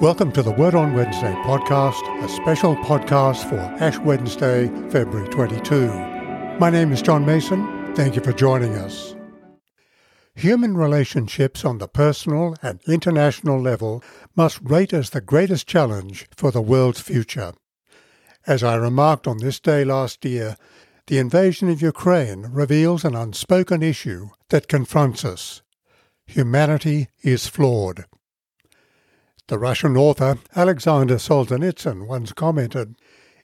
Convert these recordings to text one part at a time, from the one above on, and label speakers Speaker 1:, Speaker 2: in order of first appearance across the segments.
Speaker 1: Welcome to the Word on Wednesday podcast, a special podcast for Ash Wednesday, February 22. My name is John Mason. Thank you for joining us. Human relationships on the personal and international level must rate as the greatest challenge for the world's future. As I remarked on this day last year, the invasion of Ukraine reveals an unspoken issue that confronts us. Humanity is flawed. The Russian author Alexander Solzhenitsyn once commented,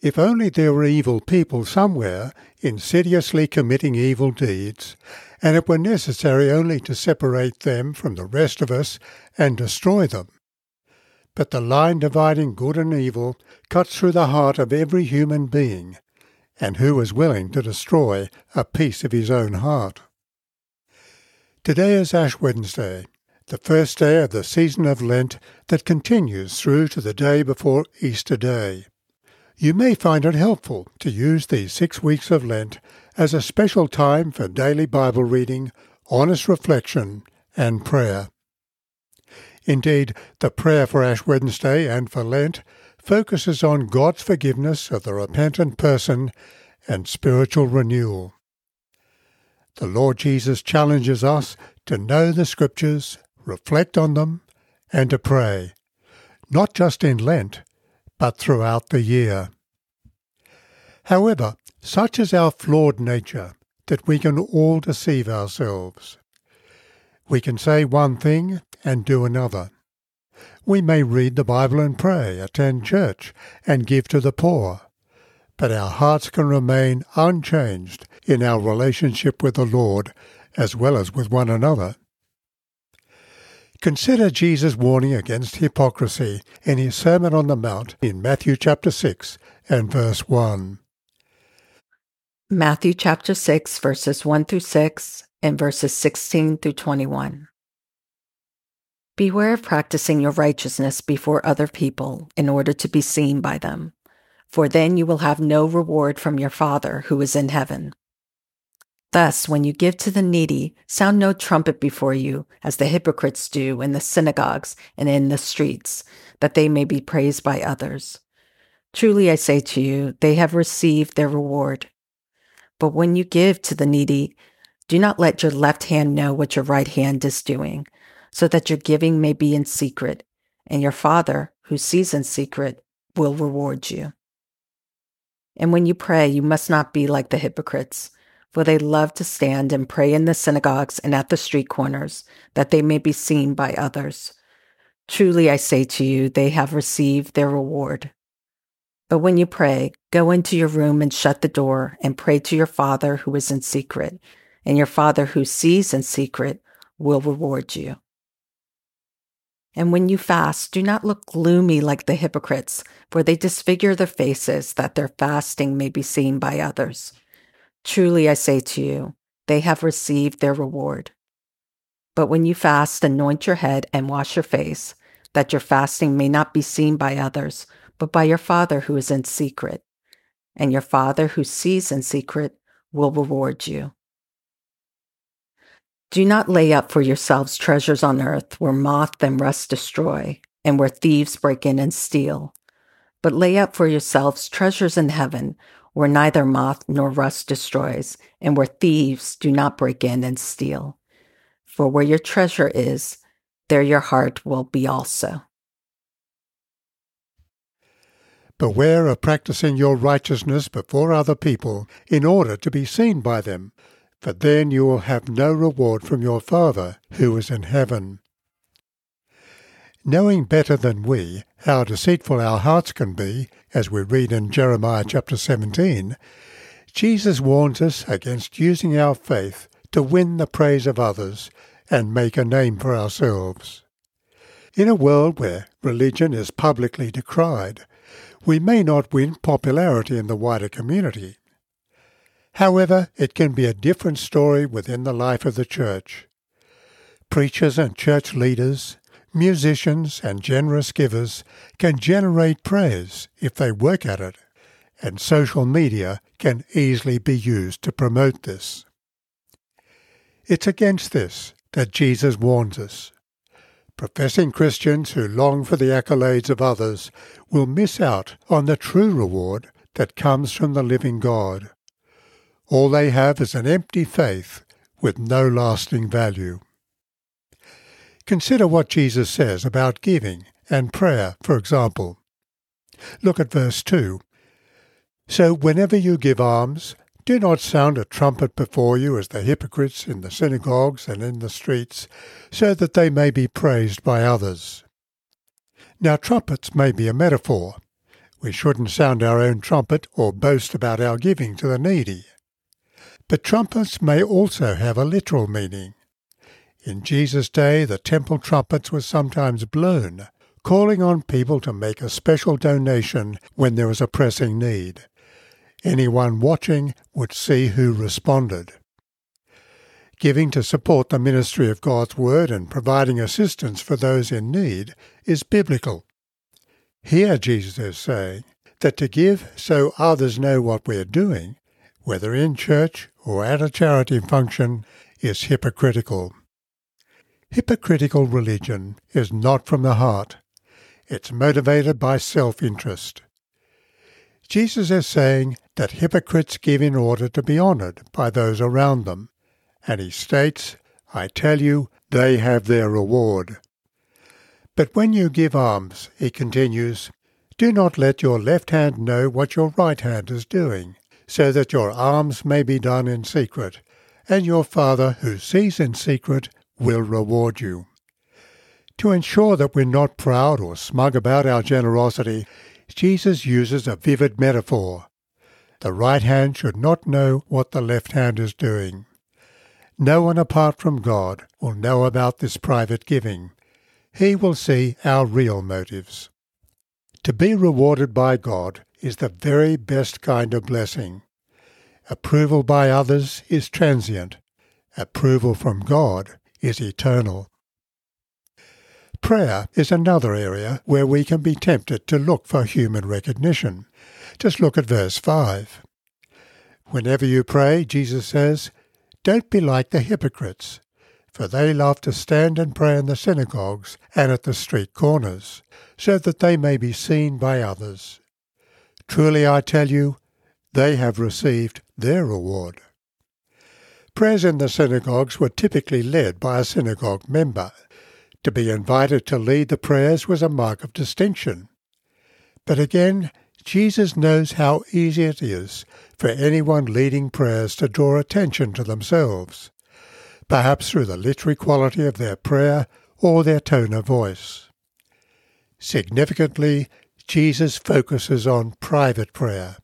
Speaker 1: If only there were evil people somewhere insidiously committing evil deeds, and it were necessary only to separate them from the rest of us and destroy them. But the line dividing good and evil cuts through the heart of every human being, and who is willing to destroy a piece of his own heart? Today is Ash Wednesday, the first day of the season of Lent that continues through to the day before Easter Day. You may find it helpful to use these six weeks of Lent as a special time for daily Bible reading, honest reflection, and prayer. Indeed, the prayer for Ash Wednesday and for Lent focuses on God's forgiveness of the repentant person and spiritual renewal. The Lord Jesus challenges us to know the Scriptures reflect on them, and to pray, not just in Lent, but throughout the year. However, such is our flawed nature that we can all deceive ourselves. We can say one thing and do another. We may read the Bible and pray, attend church, and give to the poor, but our hearts can remain unchanged in our relationship with the Lord as well as with one another. Consider Jesus' warning against hypocrisy in his Sermon on the Mount in Matthew chapter 6 and verse 1.
Speaker 2: Matthew chapter 6, verses 1 through 6 and verses 16 through 21. Beware of practicing your righteousness before other people in order to be seen by them, for then you will have no reward from your Father who is in heaven. Thus, when you give to the needy, sound no trumpet before you, as the hypocrites do in the synagogues and in the streets, that they may be praised by others. Truly I say to you, they have received their reward. But when you give to the needy, do not let your left hand know what your right hand is doing, so that your giving may be in secret, and your Father, who sees in secret, will reward you. And when you pray, you must not be like the hypocrites for they love to stand and pray in the synagogues and at the street corners, that they may be seen by others. Truly I say to you, they have received their reward. But when you pray, go into your room and shut the door and pray to your Father who is in secret, and your Father who sees in secret will reward you. And when you fast, do not look gloomy like the hypocrites, for they disfigure their faces that their fasting may be seen by others. Truly I say to you, they have received their reward. But when you fast, anoint your head and wash your face, that your fasting may not be seen by others, but by your Father who is in secret. And your Father who sees in secret will reward you. Do not lay up for yourselves treasures on earth where moth and rust destroy, and where thieves break in and steal. But lay up for yourselves treasures in heaven where neither moth nor rust destroys, and where thieves do not break in and steal. For where your treasure is, there your heart will be also.
Speaker 1: Beware of practicing your righteousness before other people in order to be seen by them, for then you will have no reward from your Father who is in heaven. Knowing better than we how deceitful our hearts can be, as we read in Jeremiah chapter 17, Jesus warns us against using our faith to win the praise of others and make a name for ourselves. In a world where religion is publicly decried, we may not win popularity in the wider community. However, it can be a different story within the life of the church. Preachers and church leaders musicians, and generous givers can generate praise if they work at it, and social media can easily be used to promote this. It's against this that Jesus warns us. Professing Christians who long for the accolades of others will miss out on the true reward that comes from the living God. All they have is an empty faith with no lasting value. Consider what Jesus says about giving and prayer, for example. Look at verse 2. So whenever you give alms, do not sound a trumpet before you as the hypocrites in the synagogues and in the streets, so that they may be praised by others. Now, trumpets may be a metaphor. We shouldn't sound our own trumpet or boast about our giving to the needy. But trumpets may also have a literal meaning. In Jesus' day, the temple trumpets were sometimes blown, calling on people to make a special donation when there was a pressing need. Anyone watching would see who responded. Giving to support the ministry of God's Word and providing assistance for those in need is biblical. Here Jesus is saying that to give so others know what we're doing, whether in church or at a charity function, is hypocritical. Hypocritical religion is not from the heart. It's motivated by self-interest. Jesus is saying that hypocrites give in order to be honoured by those around them, and he states, I tell you, they have their reward. But when you give alms, he continues, do not let your left hand know what your right hand is doing, so that your alms may be done in secret, and your Father who sees in secret will reward you. To ensure that we're not proud or smug about our generosity, Jesus uses a vivid metaphor. The right hand should not know what the left hand is doing. No one apart from God will know about this private giving. He will see our real motives. To be rewarded by God is the very best kind of blessing. Approval by others is transient. Approval from God is eternal. Prayer is another area where we can be tempted to look for human recognition. Just look at verse 5. Whenever you pray, Jesus says, don't be like the hypocrites, for they love to stand and pray in the synagogues and at the street corners, so that they may be seen by others. Truly I tell you, they have received their reward. Prayers in the synagogues were typically led by a synagogue member. To be invited to lead the prayers was a mark of distinction. But again, Jesus knows how easy it is for anyone leading prayers to draw attention to themselves, perhaps through the literary quality of their prayer or their tone of voice. Significantly, Jesus focuses on private prayer.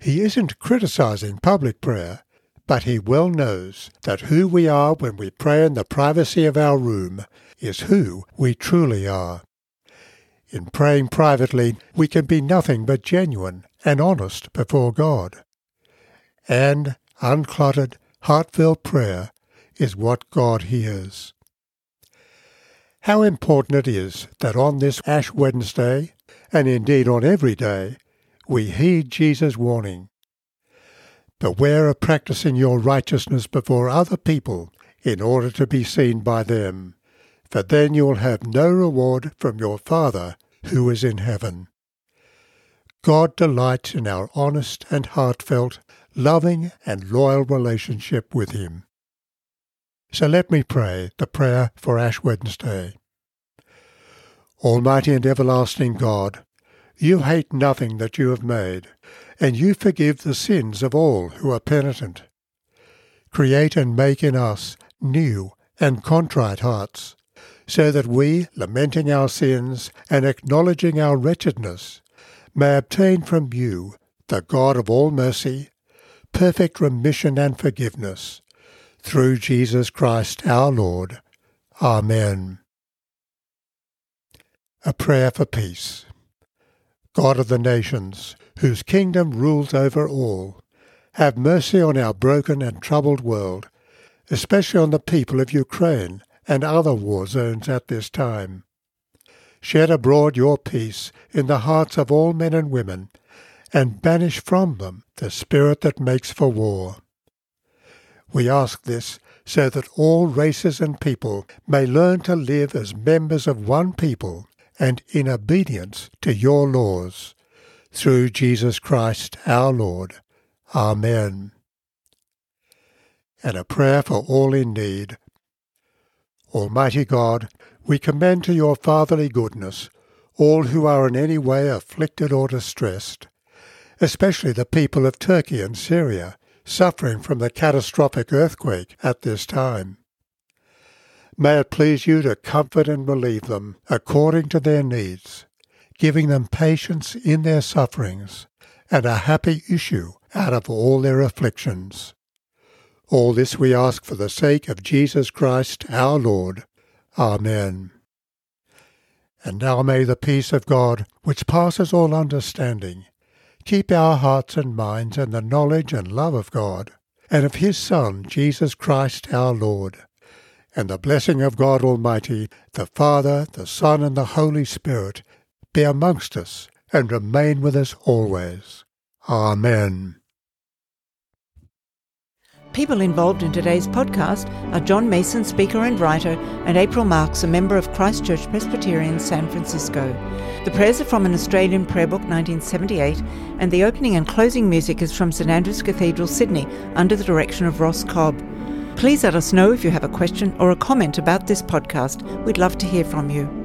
Speaker 1: He isn't criticizing public prayer, but he well knows that who we are when we pray in the privacy of our room is who we truly are. In praying privately, we can be nothing but genuine and honest before God. And uncluttered, heartfelt prayer is what God hears. How important it is that on this Ash Wednesday, and indeed on every day, we heed Jesus' warning. Beware of practicing your righteousness before other people in order to be seen by them for then you will have no reward from your Father who is in heaven. God delights in our honest and heartfelt, loving and loyal relationship with Him. So let me pray the prayer for Ash Wednesday. Almighty and everlasting God, you hate nothing that you have made, and you forgive the sins of all who are penitent. Create and make in us new and contrite hearts, so that we, lamenting our sins and acknowledging our wretchedness, may obtain from you, the God of all mercy, perfect remission and forgiveness, through Jesus Christ our Lord. Amen. A prayer for peace. God of the nations, whose kingdom rules over all, have mercy on our broken and troubled world, especially on the people of Ukraine and other war zones at this time. Shed abroad your peace in the hearts of all men and women, and banish from them the spirit that makes for war. We ask this so that all races and people may learn to live as members of one people and in obedience to your laws. Through Jesus Christ our Lord. Amen. And a prayer for all in need. Almighty God, we commend to your fatherly goodness all who are in any way afflicted or distressed, especially the people of Turkey and Syria, suffering from the catastrophic earthquake at this time. May it please you to comfort and relieve them according to their needs, giving them patience in their sufferings and a happy issue out of all their afflictions. All this we ask for the sake of Jesus Christ our Lord. Amen. And now may the peace of God, which passes all understanding, keep our hearts and minds in the knowledge and love of God, and of His Son, Jesus Christ our Lord. And the blessing of God Almighty, the Father, the Son, and the Holy Spirit, be amongst us and remain with us always. Amen.
Speaker 3: People involved in today's podcast are John Mason, speaker and writer, and April Marks, a member of Christchurch Presbyterian San Francisco. The prayers are from an Australian prayer book 1978, and the opening and closing music is from St Andrew's Cathedral, Sydney, under the direction of Ross Cobb. Please let us know if you have a question or a comment about this podcast. We'd love to hear from you.